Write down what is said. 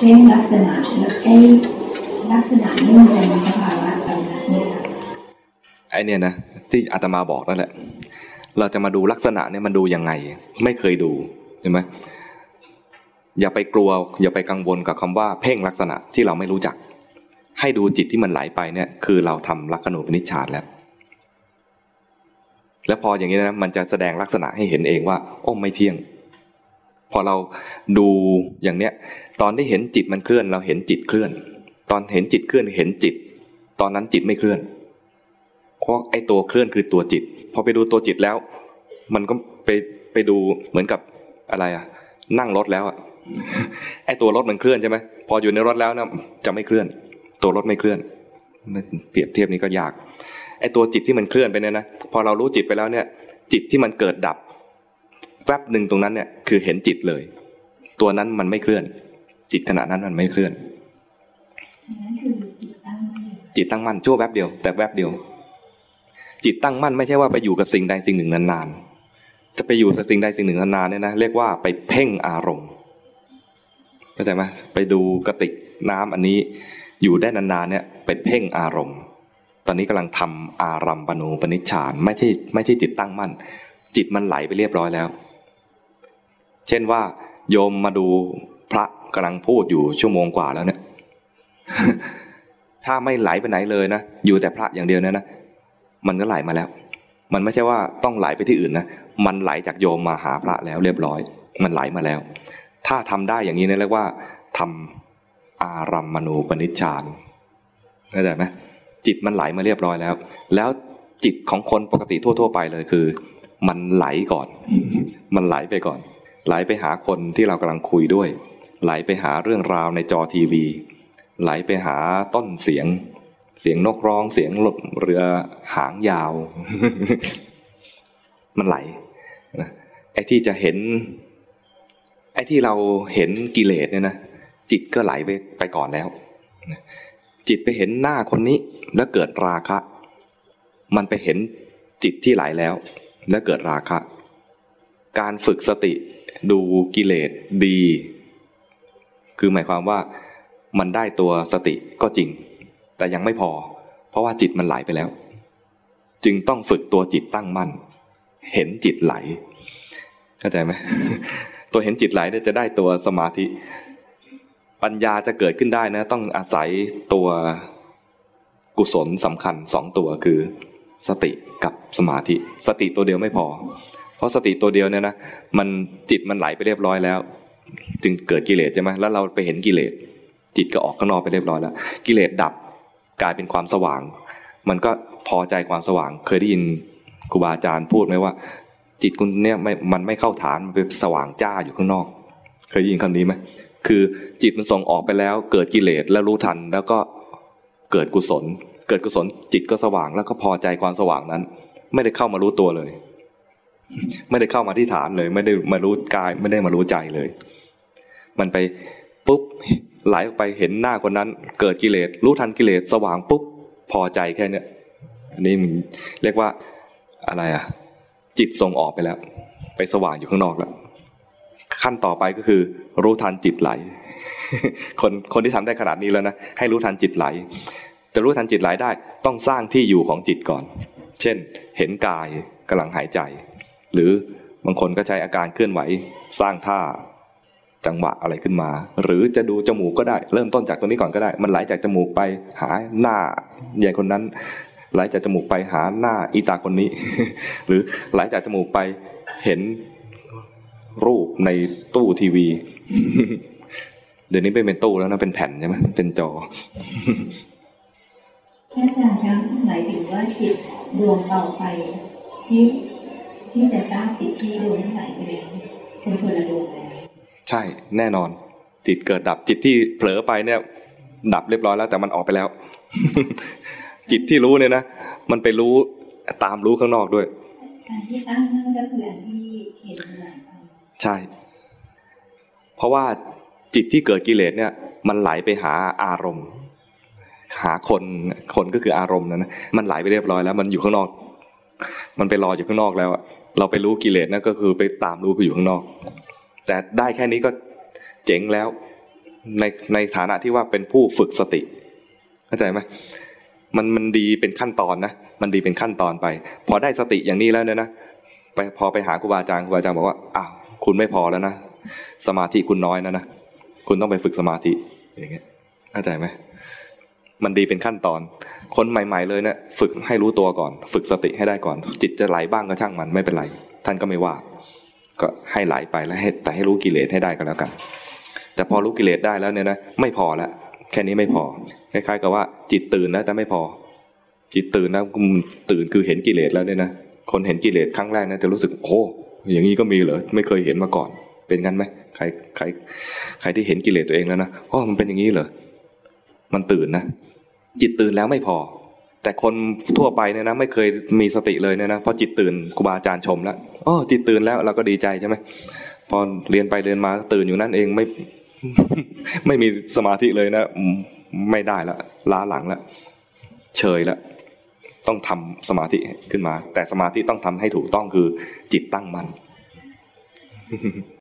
เพ่งลักษณะแล้วไอ้ลักษณะนี่มันจะมีสภาวะอะไรเนี่ยไอเนี่ยนะที่อาตมาบอกนั่นแหละ เราจะมาดูลักษณะเนี่ยมันดูยังไง ไม่เคยดูใช่ไหมอย่าไปกลัวอย่าไปกังวลกับคำว่าเพ่งลักษณะที่เราไม่รู้จัก ให้ดูจิตที่มันไหลไปเนี่ยคือเราทำลักขณูปนิชฌานแล้ว แล้วพออย่างนี้นะมันจะแสดงลักษณะให้เห็นเองว่าโอ้ไม่เที่ยง พอเราดูอย่างเนี้ย ตอนที่เห็นจิตมันเคลื่อน เราเห็นจิตเคลื่อน ตอนเห็นจิตเคลื่อนเห็นจิต ตอนนั้นจิตไม่เคลื่อนเพราะไอ้ตัวเคลื่อนคือตัวจิต พอไปดูตัวจิตแล้ว มันก็ไปไปดูเหมือนกับอะไรอะนั่งรถแล้วอะไอ้ตัวรถมันเคลื่อนใช่ไหมพออยู่ในรถแล้วนะจะไม่เคลื่อน ตัวรถไม่เคลื่อนเปรียบเทียบนี้ก็ยากไอ้ตัวจิตที่มันเคลื่อนไปเนี่ยนะพอเรารู้จิตไปแล้วเนี่ย จิตที่มันเกิดดับ แวบหนึ่งตรงนั้นเนี่ยคือเห็นจิตเลย ตัวนั้นมันไม่เคลื่อน จิตขณะนั้นมันไม่เคลื่อน จิตตั้งมั่นชั่วแวบเดียว แต่แวบเดียว จิตตั้งมั่นไม่ใช่ว่าไปอยู่กับสิ่งใดสิ่งหนึ่งนานๆจะไปอยู่กับสิ่งใดสิ่งหนึ่งนานๆเนี่ยนะเรียกว่าไปเพ่งอารมณ์เข้าใจไหมไปดูกระติกน้ำอันนี้อยู่ได้นานๆเนี่ยไปเพ่งอารมณ์ ตอนนี้กำลังทำอารัมปนูปนิชฌานไม่ใช่ไม่ใช่จิตตั้งมั่น จิตมันไหลไปเรียบร้อยแล้ว เช่นว่า โยมมาดูพระกำลังพูดอยู่ชั่วโมงกว่าแล้วเนี่ยถ้าไม่ไหลไปไหนเลยนะอยู่แต่พระอย่างเดียวเนี่ยนะมันก็ไหลมาแล้ว มันไม่ใช่ว่าต้องไหลไปที่อื่นนะมันไหลจากโยมมาหาพระแล้วเรียบร้อย มันไหลมาแล้ว ถ้าทำได้อย่างนี้เนี่ยเรียกว่าทำอารัมมณูปนิชฌานเข้าใจไหมจิตมันไหลมาเรียบร้อยแล้ว แล้วจิตของคนปกติทั่ว ๆ ไปเลยคือ มันไหลก่อน มันไหลไปก่อน ไหลไปหาคนที่เรากำลังคุยด้วย ไหลไปหาเรื่องราวในจอทีวี ไหลไปหาต้นเสียง เสียงนกร้องเสียงเรือหางยาว มันไหลไอ้ที่จะเห็น ไอ้ที่เราเห็นกิเลสเนี่ยนะจิตก็ไหลไปไปก่อนแล้ว จิตไปเห็นหน้าคนนี้แล้วเกิดราคะ มันไปเห็นจิตที่ไหลแล้ว แล้วเกิดราคะ การฝึกสติ ดูกิเลสดี คือหมายความว่ามันได้ตัวสติก็จริง แต่ยังไม่พอ เพราะว่าจิตมันไหลไปแล้ว จึงต้องฝึกตัวจิตตั้งมั่น เห็นจิตไหล เข้าใจไหมตัวเห็นจิตไหลเนี่ยจะได้ตัวสมาธิ ปัญญาจะเกิดขึ้นได้นะ ต้องอาศัยตัวกุศลสำคัญสองตัวคือ สติกับสมาธิ สติตัวเดียวไม่พอ เพราะสติตัวเดียวเนี่ยนะมันจิตมันไหลไปเรียบร้อยแล้ว จึงเกิดกิเลสใช่ไหมแล้วเราไปเห็นกิเลสจิตก็ออกข้างนอกไปเรียบร้อยแล้ว กิเลสดับกลายเป็นความสว่าง มันก็พอใจความสว่าง เคยได้ยินครูบาอาจารย์พูดไหมว่า จิตคุณเนี่ยไม่มันไม่เข้าฐานมันเป็นสว่างจ้าอยู่ข้างนอก เคยยินคำนี้ไหมคือจิตมันส่งออกไปแล้ว เกิดกิเลสแล้วรู้ทันแล้วก็เกิดกุศล เกิดกุศลจิตก็สว่างแล้วก็พอใจความสว่างนั้น ไม่ได้เข้ามารู้ตัวเลย ไม่ได้เข้ามาที่ฐานเลย ไม่ได้มารู้กายไม่ได้มารู้ใจเลย มันไปปุ๊บไหลออกไปเห็นหน้าคนนั้น เกิดกิเลสรู้ทันกิเลสสว่างปุ๊บพอใจแค่เนี้ยอันนี้เรียกว่าอะไรอะจิตส่งออกไปแล้ว ไปสว่างอยู่ข้างนอกแล้ว ขั้นต่อไปก็คือ รู้ทันจิตไหล คนคนที่ทำได้ขนาดนี้แล้วนะให้รู้ทันจิตไหลแต่รู้ทันจิตไหลได้ ต้องสร้างที่อยู่ของจิตก่อน เช่น เห็นกายกำลังหายใจ หรือบางคนก็ใช้อาการเคลื่อนไหวสร้างท่าจังหวะอะไรขึ้นมา หรือจะดูจมูกก็ได้ เริ่มต้นจากตรงนี้ก่อนก็ได้ มันไหลจากจมูกไปหาหน้าใหญ่คนนั้นไหลจากจมูกไปหาหน้าอีตาคนนี้ หรือไหลจากจมูกไปเห็นรูปในตู้ทีวี เดี๋ยวนี้ไม่เป็นตู้แล้วนะเป็นแผ่นใช่ไหมเป็นจออาจารย์ครับหมายถึงว่าจิตดวงต่อไปที่ ที่จะทราบจิตที่ดวงไหนไปแล้วเป็นคนละดวงเลยใช่แน่นอน จิตเกิดดับจิตที่เผลอไปเนี่ย ดับเรียบร้อยแล้วแต่มันออกไปแล้ว จิตที่รู้เนี่ยนะมันไปรู้ตามรู้ข้างนอกด้วย การที่ตั้งนั่นก็คืออันที่เห็นไหใช่ เพราะว่าจิตที่เกิดกิเลสเนี่ย มันไหลไปหาอารมณ์ หาคนคนก็คืออารมณ์นะนะมันไหลไปเรียบร้อยแล้ว มันอยู่ข้างนอก มันไปรออยู่ข้างนอกแล้วเราไปรู้กิเลสนั่นก็คือไปตามรู้ไปอยู่ข้างนอก แต่ได้แค่นี้ก็เจ๋งแล้วในในฐานะที่ว่าเป็นผู้ฝึกสติ เข้าใจไหมมันมันดีเป็นขั้นตอนนะ มันดีเป็นขั้นตอนไป พอได้สติอย่างนี้แล้วเนี่ยนะไปพอไปหาครูบาอาจารย์ครูบาอาจารย์บอกว่าอ้าวคุณไม่พอแล้วนะสมาธิคุณน้อยนะนะคุณต้องไปฝึกสมาธิอย่างเงี้ยเข้าใจไหม มันดีเป็นขั้นตอน คนใหม่ ๆ เลยเนี่ยฝึกให้รู้ตัวก่อน ฝึกสติให้ได้ก่อน จิตจะไหลบ้างก็ช่างมันไม่เป็นไร ท่านก็ไม่ว่า ก็ให้ไหลไปแล้วให้แต่ให้รู้กิเลสให้ได้ก็แล้วกัน แต่พอรู้กิเลสได้แล้วเนี่ยนะไม่พอแล้วแค่นี้ไม่พอ คล้ายๆ กับว่า จิตตื่นแล้วแต่ไม่พอ จิตตื่นแล้วตื่นคือเห็นกิเลสแล้วเนี่ยนะคนเห็นกิเลสครั้งแรกนะจะรู้สึกโอ้อย่างนี้ก็มีเหรอไม่เคยเห็นมาก่อน เป็นงั้นไหมใครใครใครที่เห็นกิเลสตัวเองแล้วนะอ๋อมันเป็นอย่างนี้เหรอ มันตื่นนะจิตตื่นแล้วไม่พอ แต่คนทั่วไปเนี่ยนะไม่เคยมีสติเลยเนี่ยนะพอจิตตื่นครูบาอาจารย์ชมแล้วอ๋อจิตตื่นแล้วเราก็ดีใจใช่ไหมพอเรียนไปเรียนมาตื่นอยู่นั่นเองไม่ไม่มีสมาธิเลยนะไม่ได้ละล้าหลังละเฉยละต้องทำสมาธิขึ้นมา แต่สมาธิต้องทำให้ถูกต้องคือจิตตั้งมั่น